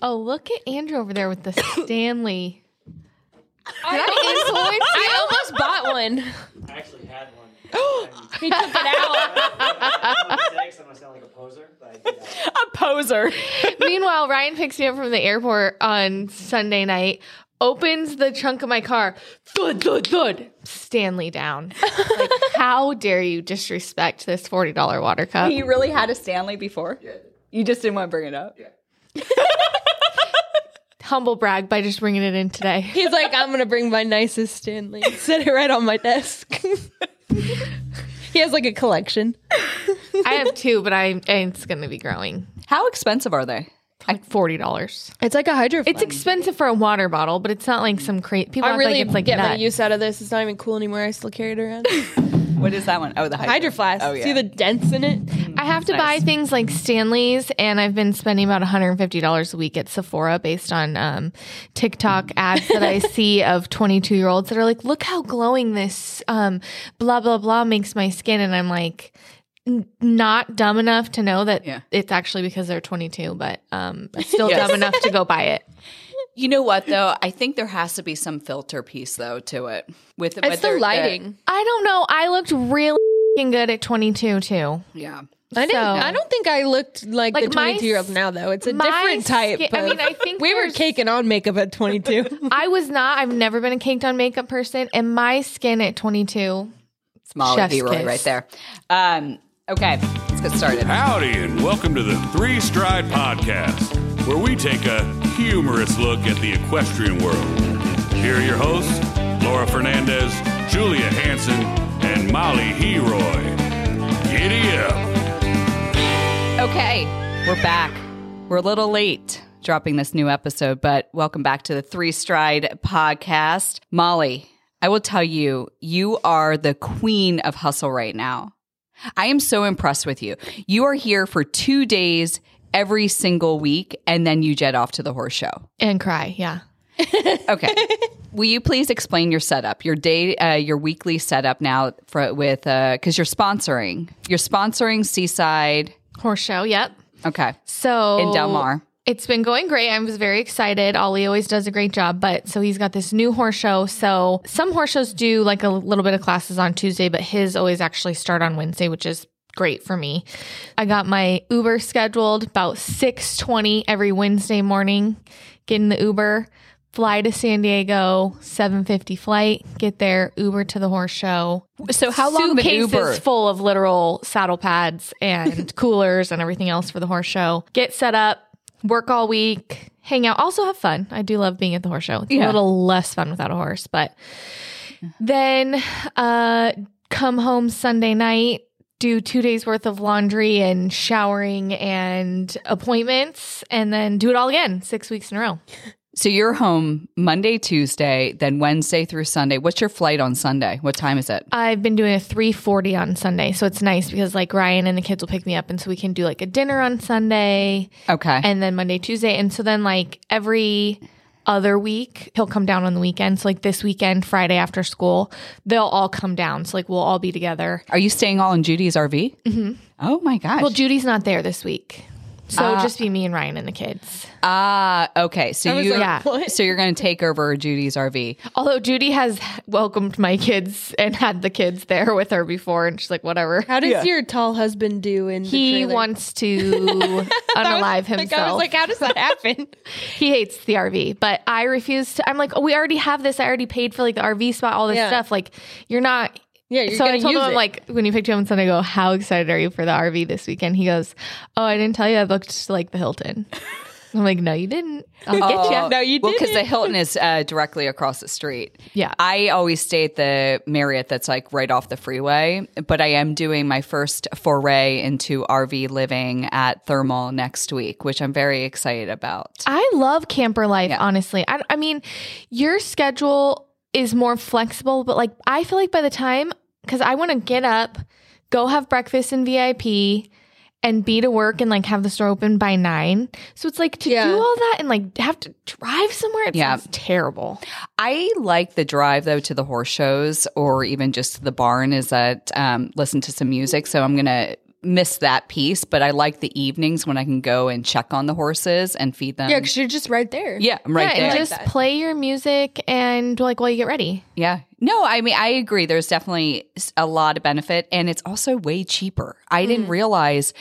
Oh, look at Andrew over there with the Stanley. Did I influence I almost bought one. I actually had one. He took it out. Thanks, I'm gonna sound like a poser, but I did that. A poser. Meanwhile, Ryan picks me up from the airport on Sunday night, opens the trunk of my car, thud, thud, thud, Stanley down. like, how dare you disrespect this $40 water cup? you really had a Stanley before? Yeah. You just didn't want to bring it up? Yeah. Humble brag by just bringing it in today. He's like, I'm gonna bring my nicest Stanley. Set it right on my desk. he has like a collection. I have two, but I it's going to be growing. How expensive are they? Like $40. It's like a hydro. It's expensive for a water bottle, but it's not like some crazy. People I act really like it's like get my use out of this. It's not even cool anymore. I still carry it around. What is that one? Oh, the hydro, Hydro flask. Oh, yeah. See the dents in it? I have to buy things like Stanley's, and I've been spending about $150 a week at Sephora based on um, TikTok ads that I see of 22 year olds that are like, look how glowing this um, blah, blah, blah makes my skin. And I'm like, not dumb enough to know that Yeah. it's actually because they're 22, but um, still Yes. dumb enough to go buy it. You know what though? I think there has to be some filter piece though to it. With It's with the their- lighting. I don't know. I looked really good at 22 too. yeah. I didn't. So- I don't think I looked like, Like the my 22 year old now, though. It's a different type. skin- I of- mean, I think we were caking on makeup at 22. I was not. I've never been a caked on makeup person, and my skin at 22 Small Molly Chef's Leroy right there. Um, okay, let's get started. Howdy, and welcome to the Three Stride Podcast, where we take a humorous look at the equestrian world. Here are your hosts, Laura Fernandez, Julia Hanson, and Molly Heroy. Giddy up. Okay, we're back. We're a little late dropping this new episode, but welcome back to the Three Stride podcast. Molly, I will tell you, you are the queen of hustle right now. I am so impressed with you. You are here for two days every single week, and then you jet off to the horse show. and cry. Yeah. Okay. Will you please explain your setup, your day, uh, your weekly setup now for with because you're sponsoring, you're sponsoring Seaside. Horse show. Yep. Okay, So in Del Mar. It's been going great. I was very excited. Ollie always does a great job, but so he's got this new horse show. So some horse shows do like a little bit of classes on Tuesday, but his always actually start on Wednesday, which is great for me. I got my Uber scheduled about 6:20 every Wednesday morning. Get in the Uber, fly to San Diego, 7:50 flight, get there, Uber to the horse show. So how long Suitcases Uber? full of literal saddle pads and coolers and everything else for the horse show. Get set up, work all week, hang out, also have fun. I do love being at the horse show. It's a little less fun without a horse, but then uh come home Sunday night, do 2 days worth of laundry and showering and appointments and then do it all again 6 weeks in a row. So you're home Monday, Tuesday, then Wednesday through Sunday. What's your flight on Sunday? What time is it? I've been doing a 340 on Sunday, so it's nice because like Ryan and the kids will pick me up and so we can do like a dinner on Sunday. Okay. and then Monday, Tuesday. And so then like every other week, he'll come down on the weekends. So like this weekend, Friday after school, they'll all come down. So like we'll all be together. Are you staying all in Judy's RV? Mm-hmm. Oh my gosh. Well, Judy's not there this week. So it'll just be me and Ryan and the kids. Ah, okay. So you, like, Yeah. what? so you're going to take over Judy's RV. Although Judy has welcomed my kids and had the kids there with her before, and she's like, whatever. How does your tall husband do in He trailer? wants to unalive himself. Like, I was like, how does that happen? he hates the RV, but I refuse to. I'm like, oh, we already have this. I already paid for like the RV spot, all this Yeah. stuff. Like, you're not. Yeah, you're so I told him, it. like, when you picked him up on Sunday, I go, how excited are you for the RV this weekend? He goes, oh, I didn't tell you I looked like the Hilton. I'm like, no, you didn't. I'll get you. No, you didn't. Well, because the Hilton is uh, directly across the street. Yeah. I always stay at the Marriott that's like right off the freeway, but I am doing my first foray into RV living at Thermal next week, which I'm very excited about. I love camper life, Yeah. honestly. I, I mean, your schedule is more flexible, but like, I feel like by the time, because I want to get up, go have breakfast in VIP, and be to work and like have the store open by nine. So it's like to Yeah. do all that and like have to drive somewhere. It Yeah. terrible. I like the drive though to the horse shows or even just to the barn is that um, listen to some music. So I'm gonna miss that piece, but I like the evenings when I can go and check on the horses and feed them. Yeah, because you're just right there. yeah, I'm right yeah, there. and just that. play your music and like while you get ready. Yeah. No, I mean, I agree. There's definitely a lot of benefit and it's also way cheaper. I didn't mm-hmm. realize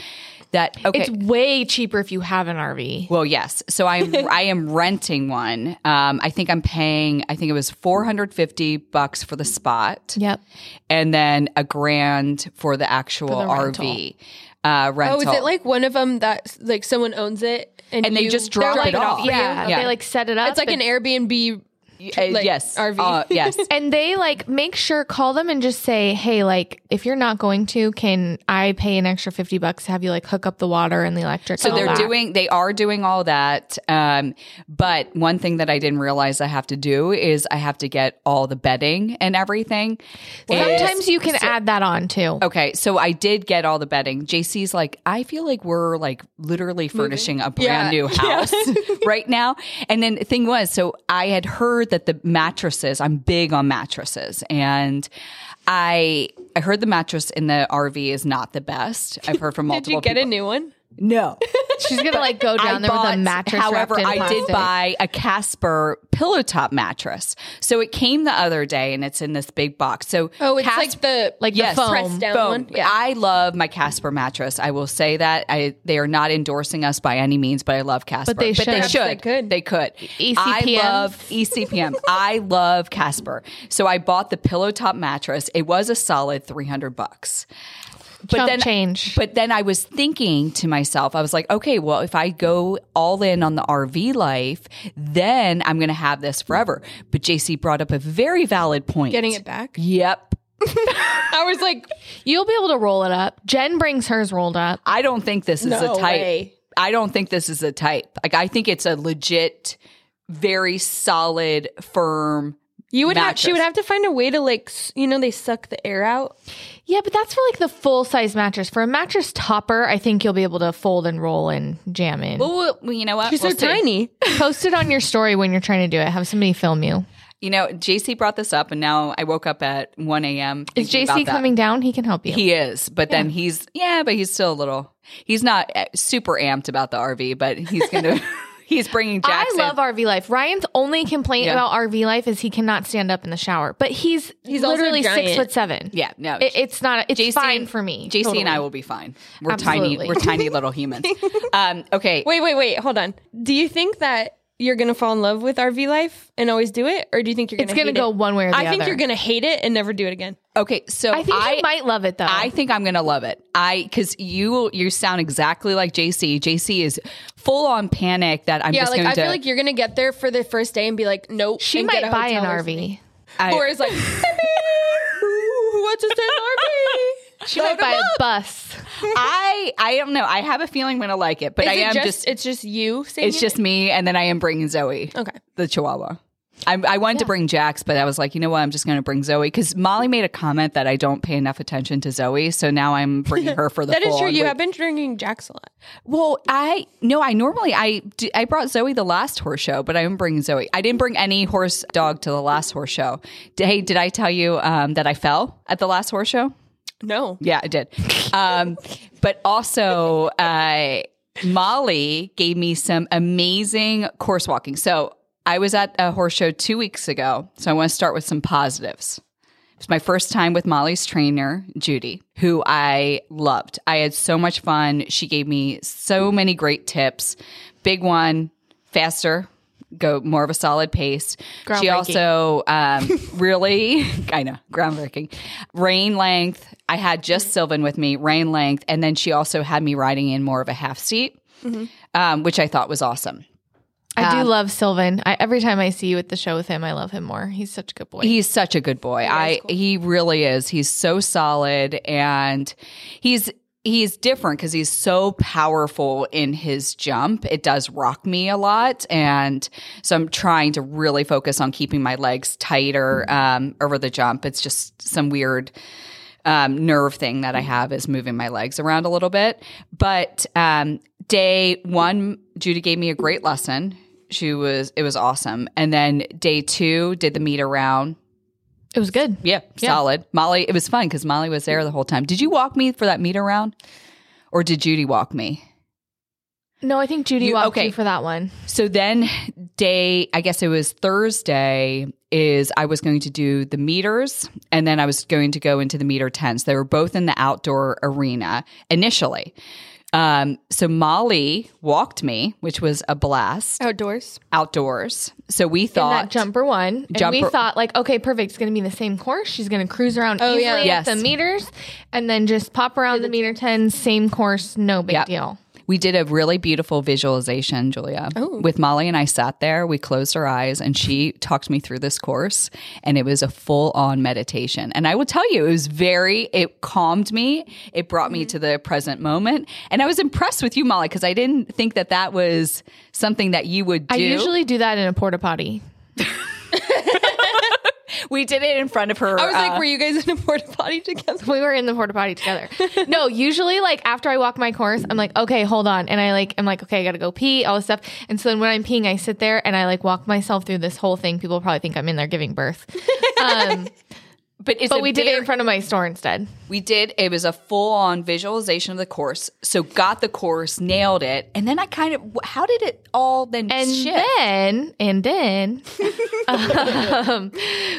that. Okay. It's way cheaper if you have an RV. well, yes. So I'm I am renting one. Um, I think I'm paying. I think it was 450 bucks for the spot, Yep. and then a grand for the actual the rental. RV uh, rental. Oh, is it like one of them that like someone owns it and, And they just drop they're it off. for you? Yeah, Yeah. They like set it up. It's like an Airbnb. Uh, like, yes, RV. Uh, yes. And they like make sure call them and just say, "Hey, like if you're not going to, can I pay an extra 50 bucks to have you like hook up the water and the electric?" So they're that? doing, they are doing all that. Um, but one thing that I didn't realize I have to do is I have to get all the bedding and everything. Is- Sometimes you can add that on too. Okay, so I did get all the bedding. JC's like, I feel like we're like literally furnishing a brand Yeah. new house right now. And then the thing was, so I had heard that the mattresses, I'm big on mattresses, and I I heard the mattress in the RV is not the best. I've heard from multiple. Did you get people. a new one? No. She's gonna like go down there with a mattress. However, I did buy a Casper pillow top mattress. So it came the other day and it's in this big box. So Oh, it's Cas- like the like Yes. the foam. pressed down Boom. one. Yeah. I love my Casper mattress. I will say that. I they are not endorsing us by any means, but I love Casper. But they But they should. should. They could. They could. ECPM. I love ECPM. I love Casper. So I bought the pillow top mattress. It was a solid 300 bucks. But Chump then change. but then I was thinking to myself, I was like, okay, well, if I go all in on the RV life, then I'm going to have this forever. But JC brought up a very valid point. Getting it back. Yep. I was like, You'll be able to roll it up. Jen brings hers rolled up. I don't think this is No a type. way. I don't think this is a type. Like I think it's a legit, very solid, firm. you would have. She would have to find a way to like, you know, they suck the air out. Yeah, but that's for like the full size mattress. For a mattress topper, I think you'll be able to fold and roll and jam in. Well, well, you know what? She's We'll so see. tiny. Post it on your story when you're trying to do it. Have somebody film you. You know, JC brought this up, and now I woke up at 1 a.m. Is thinking about JC that. coming down? He can help you. He is, but then he's yeah, but he's still a little. He's not uh, super amped about the RV, but he's gonna. he's bringing Jackson. I love RV life. Ryan's only complaint Yeah. about RV life is he cannot stand up in the shower, but he's He's also literally six foot seven. Yeah, no, It- it's not. It's JC fine for me. JC and I will be fine. We're Absolutely. tiny. We're tiny little humans. Um, okay, Wait, wait, wait. Hold on. Do you think that you're gonna fall in love with RV life and always do it, or do you think you're gonna? It's gonna hate go it? one way or the other? I think other. you're gonna hate it and never do it again. okay. So I think you might love it though. I think I'm gonna love it. I because you you sound exactly like JC. JC is full on panic that I'm Yeah, just like going I to. feel like you're gonna get there for the first day and be like, nope. she and might get a buy an RV. I- or it's like, who wants to stay in an RV? She might buy a bus. I I don't know. I have a feeling I'm gonna like it, but Is I it am just, just. it's just you saying it's just me, and then I am bringing Zoe. Okay. the Chihuahua. I, I wanted to bring Jax, but I was like, you know what? I'm just going to bring Zoe because Molly made a comment that I don't pay enough attention to Zoe, so now I'm bringing her for the. That is full true. on You week. have been drinking Jax a lot. Well, I no, I normally I d- I brought Zoe the last horse show, but I am bringing Zoe. I didn't bring any horse dog to the last horse show. D- Hey, did I tell you um, that I fell at the last horse show? No. Yeah, I did. Um, but also, uh, Molly gave me some amazing course walking. So I was at a horse show two weeks ago. So I want to start with some positives. It was my first time with Molly's trainer, Judy, who I loved. I had so much fun. She gave me so many great tips. Big one, faster, go more of a solid pace. She also um, really, I know, groundbreaking. Rein length. I had just Sylvan with me, rein length. And then she also had me riding in more of a half seat, um, which I thought was awesome. I do Um, love Sylvan. I, every time I see you at the show with him, I love him more. He's such a good boy. He's such a good boy. I he really is. He's so solid and he's he's different because he's so powerful in his jump. It does rock me a lot, and so I'm trying to really focus on keeping my legs tighter um, over the jump. It's just some weird um, nerve thing that I have is moving my legs around a little bit. But um, day one, Judy gave me a great lesson. She was it was awesome, and then day two did the meet around. It was good. Yeah, solid. Molly, it was fun because Molly was there the whole time. Did you walk me for that meet around? or did Judy walk me? No, I think Judy You- walked okay. you for that one. So then, day, I guess it was Thursday, is I was going to do the meters and then I was going to go into the meter tents. They were both in the outdoor arena initially. Um, so Molly walked me, which was a blast Outdoors. outdoors. So we In thought that jumper one. And we thought like, okay, perfect. It's gonna be the same course. She's gonna cruise around Oh, easily yeah. at Yes. the meters and then just pop around the meter ten, same course, no big Yep. deal. We did a really beautiful visualization, Julia. Oh. With Molly and I sat there, we closed our eyes, and she talked me through this course, and it was a full on meditation. And I will tell you, it was very, it calmed me. It brought me mm-hmm. to the present moment. And I was impressed with you, Molly, because I didn't think that that was something that you would do. I usually do that in a porta potty. we did it in front of her. I was like, uh, were you guys in a porta potty together? We were in the porta potty together. no, usually like after I walk my course, I'm like, okay, hold on. And I like, I'm like, okay, I gotta go pee, all this stuff. And so then when I'm peeing, I sit there and I like walk myself through this whole thing. People probably think I'm in there giving birth. Um, but but we did it in front of my store instead. We did. It was a full on visualization of the course. So got the course, nailed it, and then I kind of. How did it all then And shift? then, and then, um,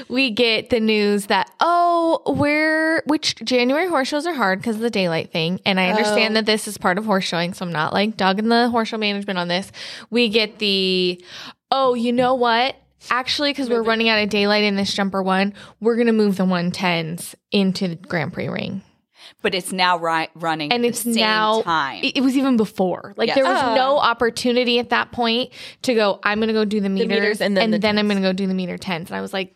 we get the news that oh, we're which January horse shows are hard because of the daylight thing, and I understand that this is part of horse showing, so I'm not like dogging the horse show management on this. We get the oh, you know what? Actually, because we're running out of daylight in this jumper one, we're gonna move the 110s into the Grand Prix ring but it's now ri- running and it's the same now time. It, it was even before. Like Yes. there was Ah. no opportunity at that point to go. I'm going to go do the meters, meters and and then then, I'm going to go do the meter tens. And I was like,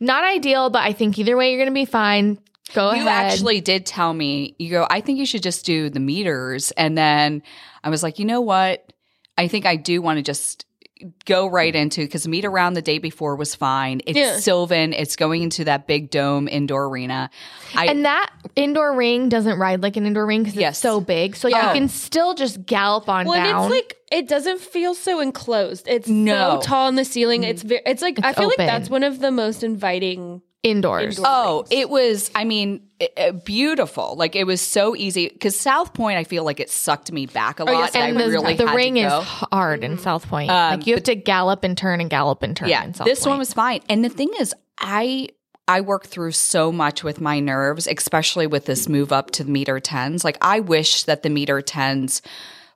not ideal, but I think either way you're going to be fine. Go you ahead. You actually did tell me. You go. I think you should just do the meters, and then I was like, you know what? I think I do want to just go right mm. into because meet around the day before was fine. It's Yeah. Sylvan. It's going into that big dome indoor arena. I and that indoor ring doesn't ride like an indoor ring because Yes. it's so big. So Oh. you can still just gallop on Well, and down. it's like it doesn't feel so enclosed. It's No. so tall in the ceiling. Mm. It's very. It's like I feel open. like that's one of the most inviting. Indoors. Indoor. Oh, rings. it was, I mean, it- it- beautiful. Like it was so easy because South Point, I feel like it sucked me back a lot. yes, and and I the, really the had ring to is go. hard in South Point. Um, like you have to gallop and turn and gallop and turn. Yeah, in South this one was fine. And the thing is, I I work through so much with my nerves, especially with this move up to the meter tens. Like I wish that the meter tens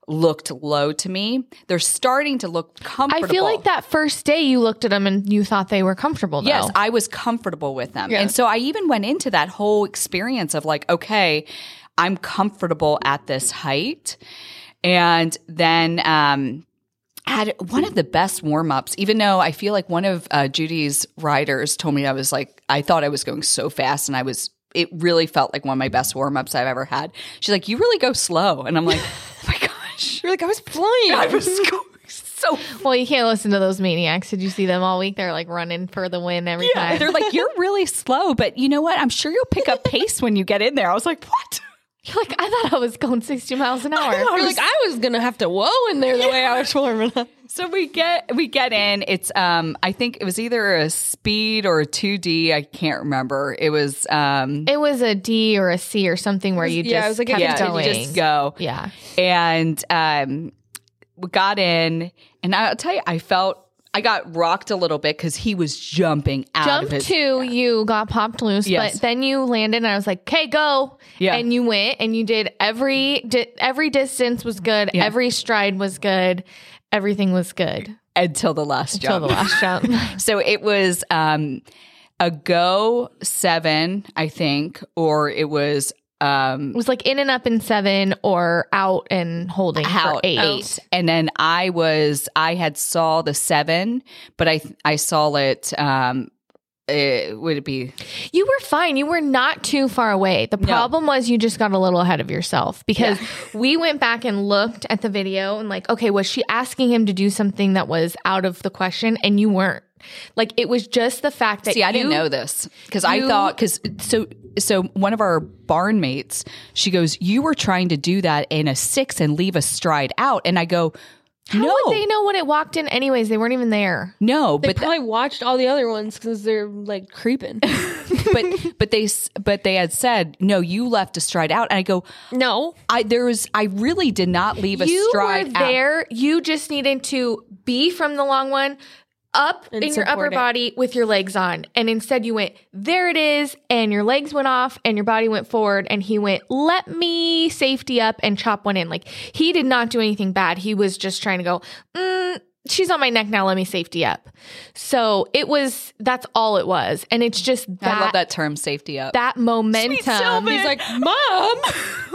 looked low to me. They're starting to look comfortable. I feel like that first day you looked at them and you thought they were comfortable. Though. Yes, I was comfortable with them. And so I even went into that whole experience of like, okay, I'm comfortable at this height. And then um had one of the best warm ups, even though I feel like one of uh, Judy's riders told me I was like, I thought I was going so fast and I was, it really felt like one of my best warm ups I've ever had. She's like, you really go slow. And I'm like, oh my gosh. You're like I was flying. I was going so Well, you can't listen to those maniacs. Did you see them all week? They're like running for the win every Yeah, time. they're like, you're really slow, but you know what? I'm sure you'll pick up pace when you get in there. I was like, what? You're like, I thought I was going 60 miles an hour. You're like I was gonna have to whoa in there the way I was warming up. So we get we get in. It's um I think it was either a speed or a two D. I can't remember. It was um It was a D or a C or something where you just yeah, it was like kept yeah, going. just go. Yeah. And um we got in, and I'll tell you, I felt I got rocked a little bit because he was jumping out Jump his. two, you got popped loose, Yes. but then you landed, and I was like, "Okay, go!" Yeah. and you went, and you did every di- every distance was good, Yeah. every stride was good, everything was good until the last until jump. the last jump. So it was um a go seven, I think, or it was um It was like in and up in seven or out and holding out eight. eight. And then I was I had saw the seven, but I I saw it um it, would it be You were fine. You were not too far away. The problem was you just got a little ahead of yourself because we went back and looked at the video and like, okay, was she asking him to do something that was out of the question and you weren't? Like it was just the fact that See, I didn't know this because I thought because so so one of our barn mates, she goes, "You were trying to do that in a six and leave a stride out," and I go, How no, would they know when it walked in? Anyways, they weren't even there. no, They but probably watched all the other ones because they're like creeping. but but they but they had said no. You left a stride out, and I go. no, I there was I really did not leave a you stride were out. there. You just needed to be from the long one up And in your upper it. body with your legs on. And instead you went, there it is. And your legs went off and your body went forward. And he went, let me safety up and chop one in. Like he did not do anything bad. He was just trying to go, mm, she's on my neck now. Let me safety up. So it was, that's all it was. And it's just that, I love that term, safety up. that momentum. He's like, mom.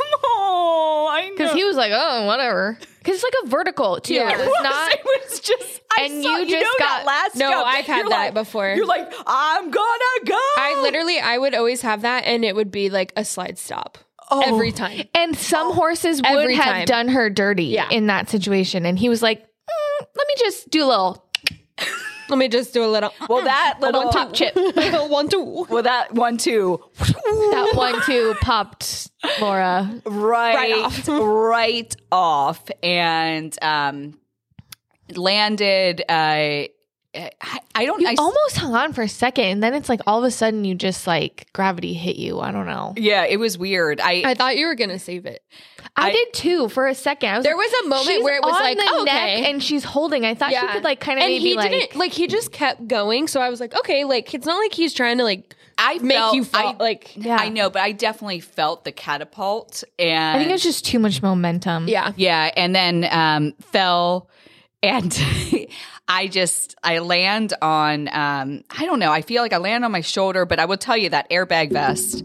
oh, I know. Because he was like, oh, whatever. Because it's like a vertical too. Yeah. was not. it was just, I And saw- you just know that got- last No, jump, I've had you're that like- before. You're like, I'm gonna go. I literally, I would always have that, and it would be like a slide stop Oh. every time. And some horses would Every have time. done her dirty Yeah. in that situation. And he was like, "Mm, let me just do a little, Let me just do a little. well, that little one top chip. one two. Well, that one two. that one two popped Laura. right, off. right off, and um, landed. Uh, I, I don't. You I, almost hung on for a second. And then it's like all of a sudden you just like gravity hit you. I don't know. yeah, it was weird. I, I thought you were gonna save it. I, I- did too for a second. I was There like, was a moment where it was on like, the okay. neck and she's holding. I thought she could like kind of and maybe he like, didn't like he just kept going. So I was like, okay, like it's not like he's trying to like I make felt- you fall. I- like yeah. I know, but I definitely felt the catapult, and I think it was just too much momentum. yeah, Yeah, and then um, fell, and I just I land on um, I don't know. I feel like I land on my shoulder, but I will tell you that airbag vest,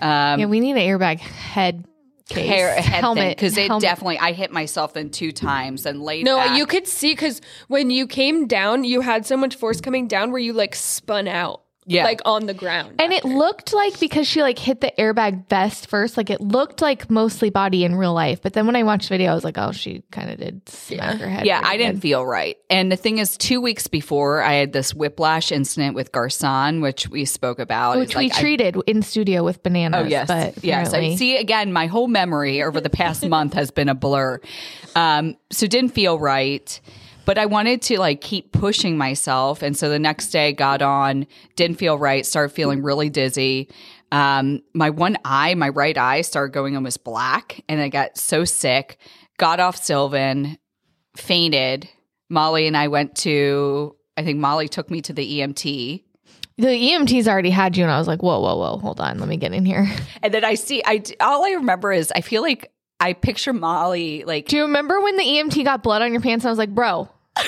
um, Yeah, we need an airbag head case. hair head helmet because it helmet. definitely I hit myself in two times and laid. No, back. you could see because when you came down, you had so much force coming down where you like spun out. Yeah. Like on the ground. And it looked like because she like hit the airbag vest first, like it looked like mostly body in real life. But then when I watched the video, I was like, oh, she kind of did smack her head. Yeah, I didn't good. feel right. And the thing is, two weeks before, I had this whiplash incident with Garcon, which we spoke about. Which It's we like I- treated in studio with bananas. Oh yes, but yes. I see. Again, my whole memory over the past month has been a blur. Um, so didn't feel right, but I wanted to like keep pushing myself, and so the next day got on, didn't feel right, started feeling really dizzy. Um, my one eye, my right eye, started going almost black, and I got so sick. Got off Sylvan, fainted. Molly and I went to. I think Molly took me to the EMT. the EMTs already had you, and I was like, whoa, whoa, whoa, hold on, let me get in here. And then I see, I all I remember is I feel like I picture Molly like Do you remember when the EMT got blood on your pants? And I was like, bro,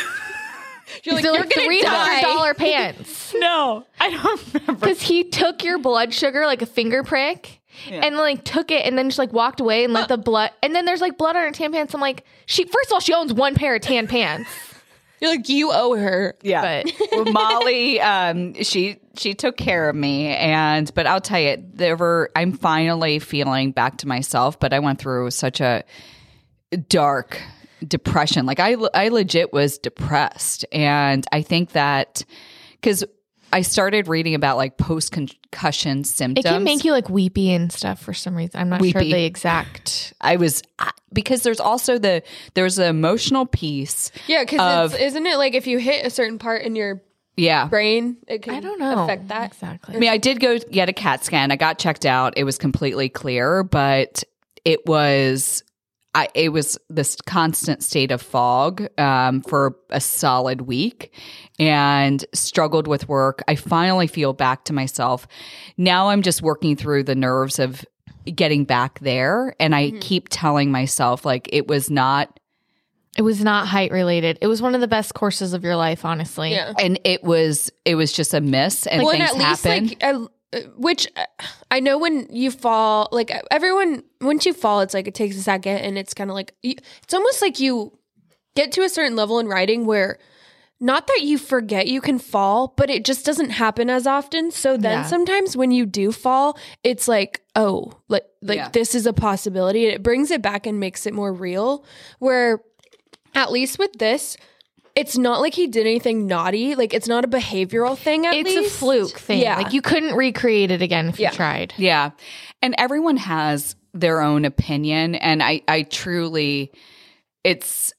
you're like, they're you're like gonna three hundred die. dollar pants. no, I don't remember. Because he took your blood sugar like a finger prick. And like took it and then just like walked away and let the blood and then there's like blood on her tan pants. I'm like, she first of all, she owns one pair of tan pants. You're like, you owe her. Yeah, But- well, Molly, um, she she took care of me, and but I'll tell you, there were. I'm finally feeling back to myself, but I went through such a dark depression. Like I, I legit was depressed, and I think that because I started reading about like post concussion symptoms. It can make you like weepy and stuff for some reason. I'm not sure the exact. I was because there's also the there's the emotional piece. Yeah, because Of- isn't it like if you hit a certain part in your Yeah. brain, it can I don't know. affect that. exactly. I mean, I did go get a CAT scan. I got checked out. It was completely clear, but it was I it was this constant state of fog um, for a solid week and struggled with work. I finally feel back to myself. Now I'm just working through the nerves of getting back there and I keep telling myself like it was not It was not height related. It was one of the best courses of your life, honestly. Yeah. and it was it was just a miss and well, and things at least like, which uh, I know when you fall, like everyone, once you fall, it's like it takes a second, and it's kind of like it's almost like you get to a certain level in writing where. Not that you forget you can fall, but it just doesn't happen as often. So then Yeah. sometimes when you do fall, it's like, oh, like like Yeah. this is a possibility. It brings it back and makes it more real. Where at least with this, it's not like he did anything naughty. Like it's not a behavioral thing. At It's least. a fluke thing. Yeah. Like you couldn't recreate it again if Yeah. you tried. Yeah. And everyone has their own opinion. And I, I truly, it's,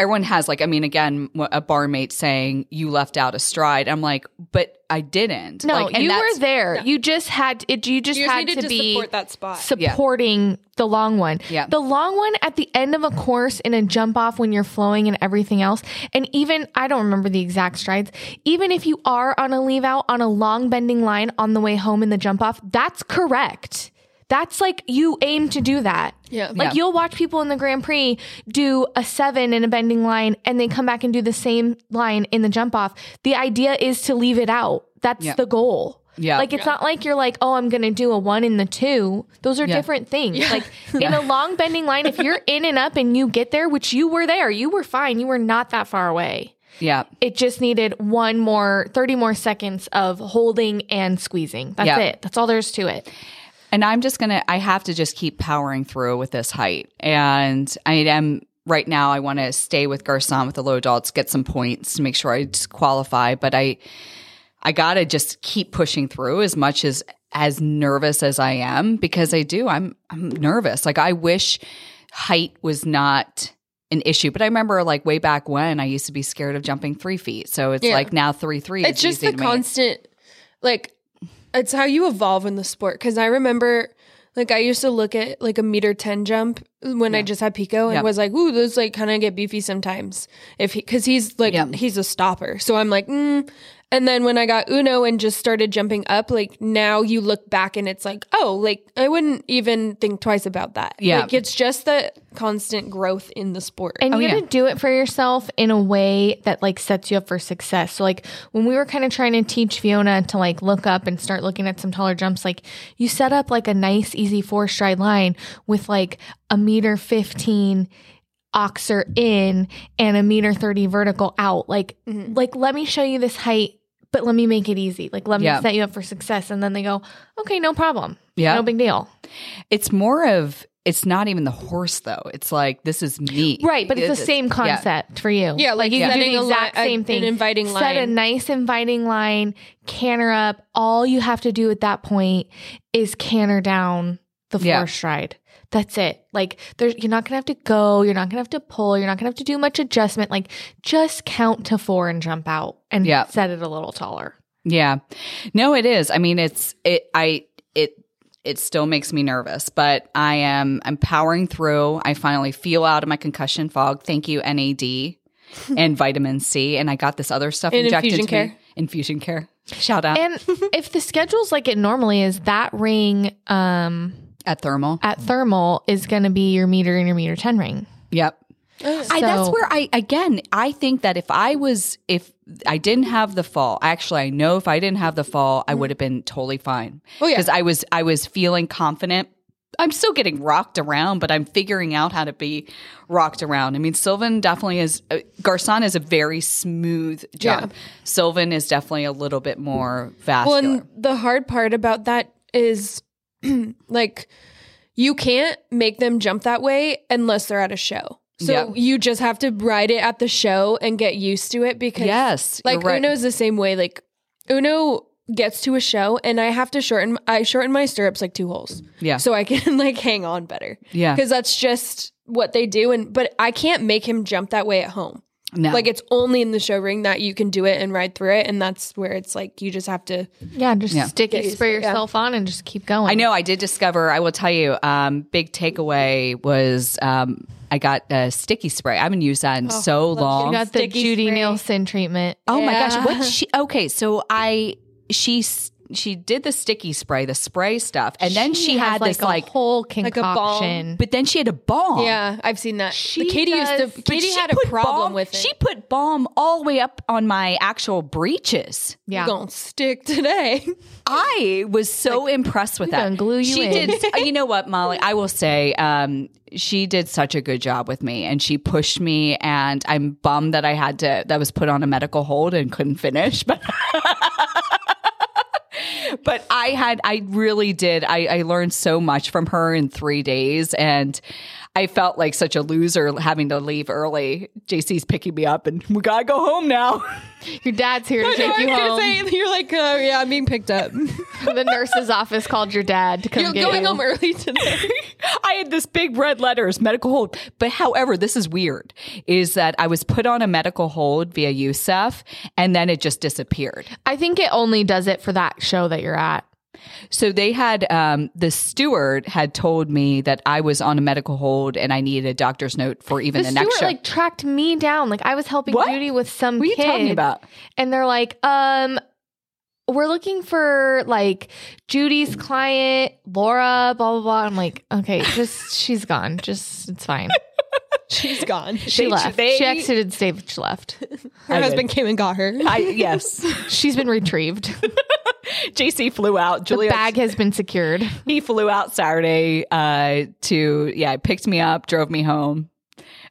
everyone has like, I mean, again, a barmate saying you left out a stride. I'm like, but I didn't. No, like, and you were there. You just had it. You just You had to to be support that spot. supporting the long one. Yeah. the long one at the end of a course in a jump off when you're flowing and everything else. And even I don't remember the exact strides. Even if you are on a leave out on a long bending line on the way home in the jump off, that's correct. That's like you aim to do that. Yeah. Like Yeah. you'll watch people in the Grand Prix do a seven in a bending line and they come back and do the same line in the jump off. The idea is to leave it out. That's Yeah. the goal. Yeah. Like it's not like you're like, oh, I'm gonna do a one in the two. Those are Yeah. different things. Yeah. Like in a long bending line, if you're in and up and you get there, which you were there, you were fine. You were not that far away. yeah. It just needed one more, 30 more seconds of holding and squeezing. That's Yeah. it. That's all there is to it. And I'm just going to, I have to just keep powering through with this height. And I am right now, I want to stay with Garcon with the low adults, get some points to make sure I qualify. But I, I got to just keep pushing through as much as, as nervous as I am because I do. I'm, I'm nervous. Like I wish height was not an issue. But I remember like way back when I used to be scared of jumping three feet. So it's Yeah. like now three, three. it's just the constant like it's how you evolve in the sport because i remember like i used to look at like a meter 10 jump when i just had pico and Yeah. was like ooh those like kind of get beefy sometimes if he because he's like Yeah. he's a stopper so i'm like mm. And then when i got uno and just started jumping up like now you look back and it's like oh like i wouldn't even think twice about that Yeah. like it's just the constant growth in the sport And oh, you yeah. have to do it for yourself in a way that like sets you up for success. So like when we were kind of trying to teach Fiona to like look up and start looking at some taller jumps, like you set up like a nice easy four stride line with like a meter 15 oxer in and a meter 30 vertical out. Like mm-hmm. like let me show you this height but let me make it easy. Like let me Yeah. set you up for success and then they go, "Okay, no problem." Yeah. No big deal. It's more of it's not even the horse though. It's like this is me. Right, but it's the It's- same yeah. concept for you. Yeah, like you can do the a li- exact a- same an thing. inviting Set a nice inviting line, canter up. All you have to do at that point is canter down the four Yeah. stride. That's it. Like there's you're not gonna have to go, you're not gonna have to pull, you're not gonna have to do much adjustment. Like just count to four and jump out and Yeah. set it a little taller. Yeah. No, it is. I mean, it's it I it it still makes me nervous, but I am I'm powering through. I finally feel out of my concussion fog. Thank you NAD and vitamin C and I got this other stuff And injected infusion into me. care. Infusion care. Shout out And if the schedule's like it normally is, that ring um at Thermal. at thermal is gonna be your meter and your meter ten ring. Yep. I, that's where I again I think that if I was if I didn't have the fall, actually I know if I didn't have the fall, I would have been totally fine. Oh, yeah. because I was I was feeling confident. I'm still getting rocked around, but I'm figuring out how to be rocked around. I mean, Sylvan definitely is. Uh, Garcon is a very smooth jump. Sylvan is definitely a little bit more Well, and the hard part about that is like you can't make them jump that way unless they're at a show. So Yeah. you just have to ride it at the show and get used to it because yes, like right. Uno's the same way. Like Uno gets to a show and I have to shorten I shorten my stirrups like two holes. Yeah. So I can like hang on better. Yeah. Because that's just what they do and but I can't make him jump that way at home. No. Like it's only in the show ring that you can do it and ride through it and that's where it's like you just have to Yeah, just Yeah. stick it, spray used to it, yeah. yourself on, and just keep going. I know. I did discover. I will tell you. Um, big takeaway was um, I got a sticky spray. I haven't used that in so You long. got the Sticky Judy spray. Nielsen treatment. oh my gosh! What she? Okay, so I she s- she did the sticky spray, the spray stuff, and then she, has had like this a like. whole like a balm. but then she had a balm. Yeah, I've seen that. She The Katie does- used to but But Katie had a problem balm- with it. She put balm all the way up on my actual breeches. yeah, gonna stick today. I was so impressed with that. glue you she in. did. You know what, Molly? I will say, um, she did such a good job with me, and she pushed me. And I'm bummed that I had to that was put on a medical hold and couldn't finish, but. But I had, I really did. I, I learned so much from her in three days, and I felt like such a loser having to leave early. JC's picking me up, and we gotta go home now. Your dad's here to take you home. Say, you're like, uh, yeah, I'm being picked up. the nurse's office called your dad to come You're get going you. home early today. I had this big red letters, medical hold. But however, this is weird, is that I was put on a medical hold via USEF and then it just disappeared. I think it only does it for that show that you're at. So they had, um, the steward had told me that I was on a medical hold and I needed a doctor's note for even The, the, steward next show. like tracked me down. Like I was helping What? Judy with some what are you kid, talking about? and they're like, um, we're looking for like Judy's client, Laura, blah blah blah. I'm like, okay, just she's gone. Just it's fine. She's gone. She They- left. they- she exited stage left. Her I husband came and got her. I, yes. She's been retrieved. JC flew out. The bag has been secured. he flew out Saturday uh, to yeah, picked me up, drove me home,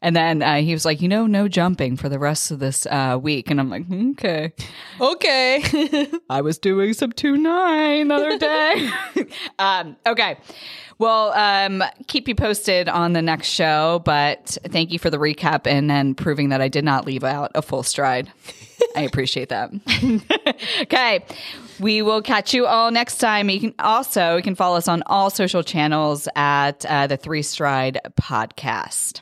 and then uh, he was like, you know, no jumping for the rest of this uh, week, and I'm like, okay. okay. I was doing some two nine the other day. um, okay. Well, um, keep you posted on the next show, but thank you for the recap and then proving that I did not leave out a full stride. I appreciate that. okay. We will catch you all next time. You can also you can follow us on all social channels at uh, the Three Stride Podcast.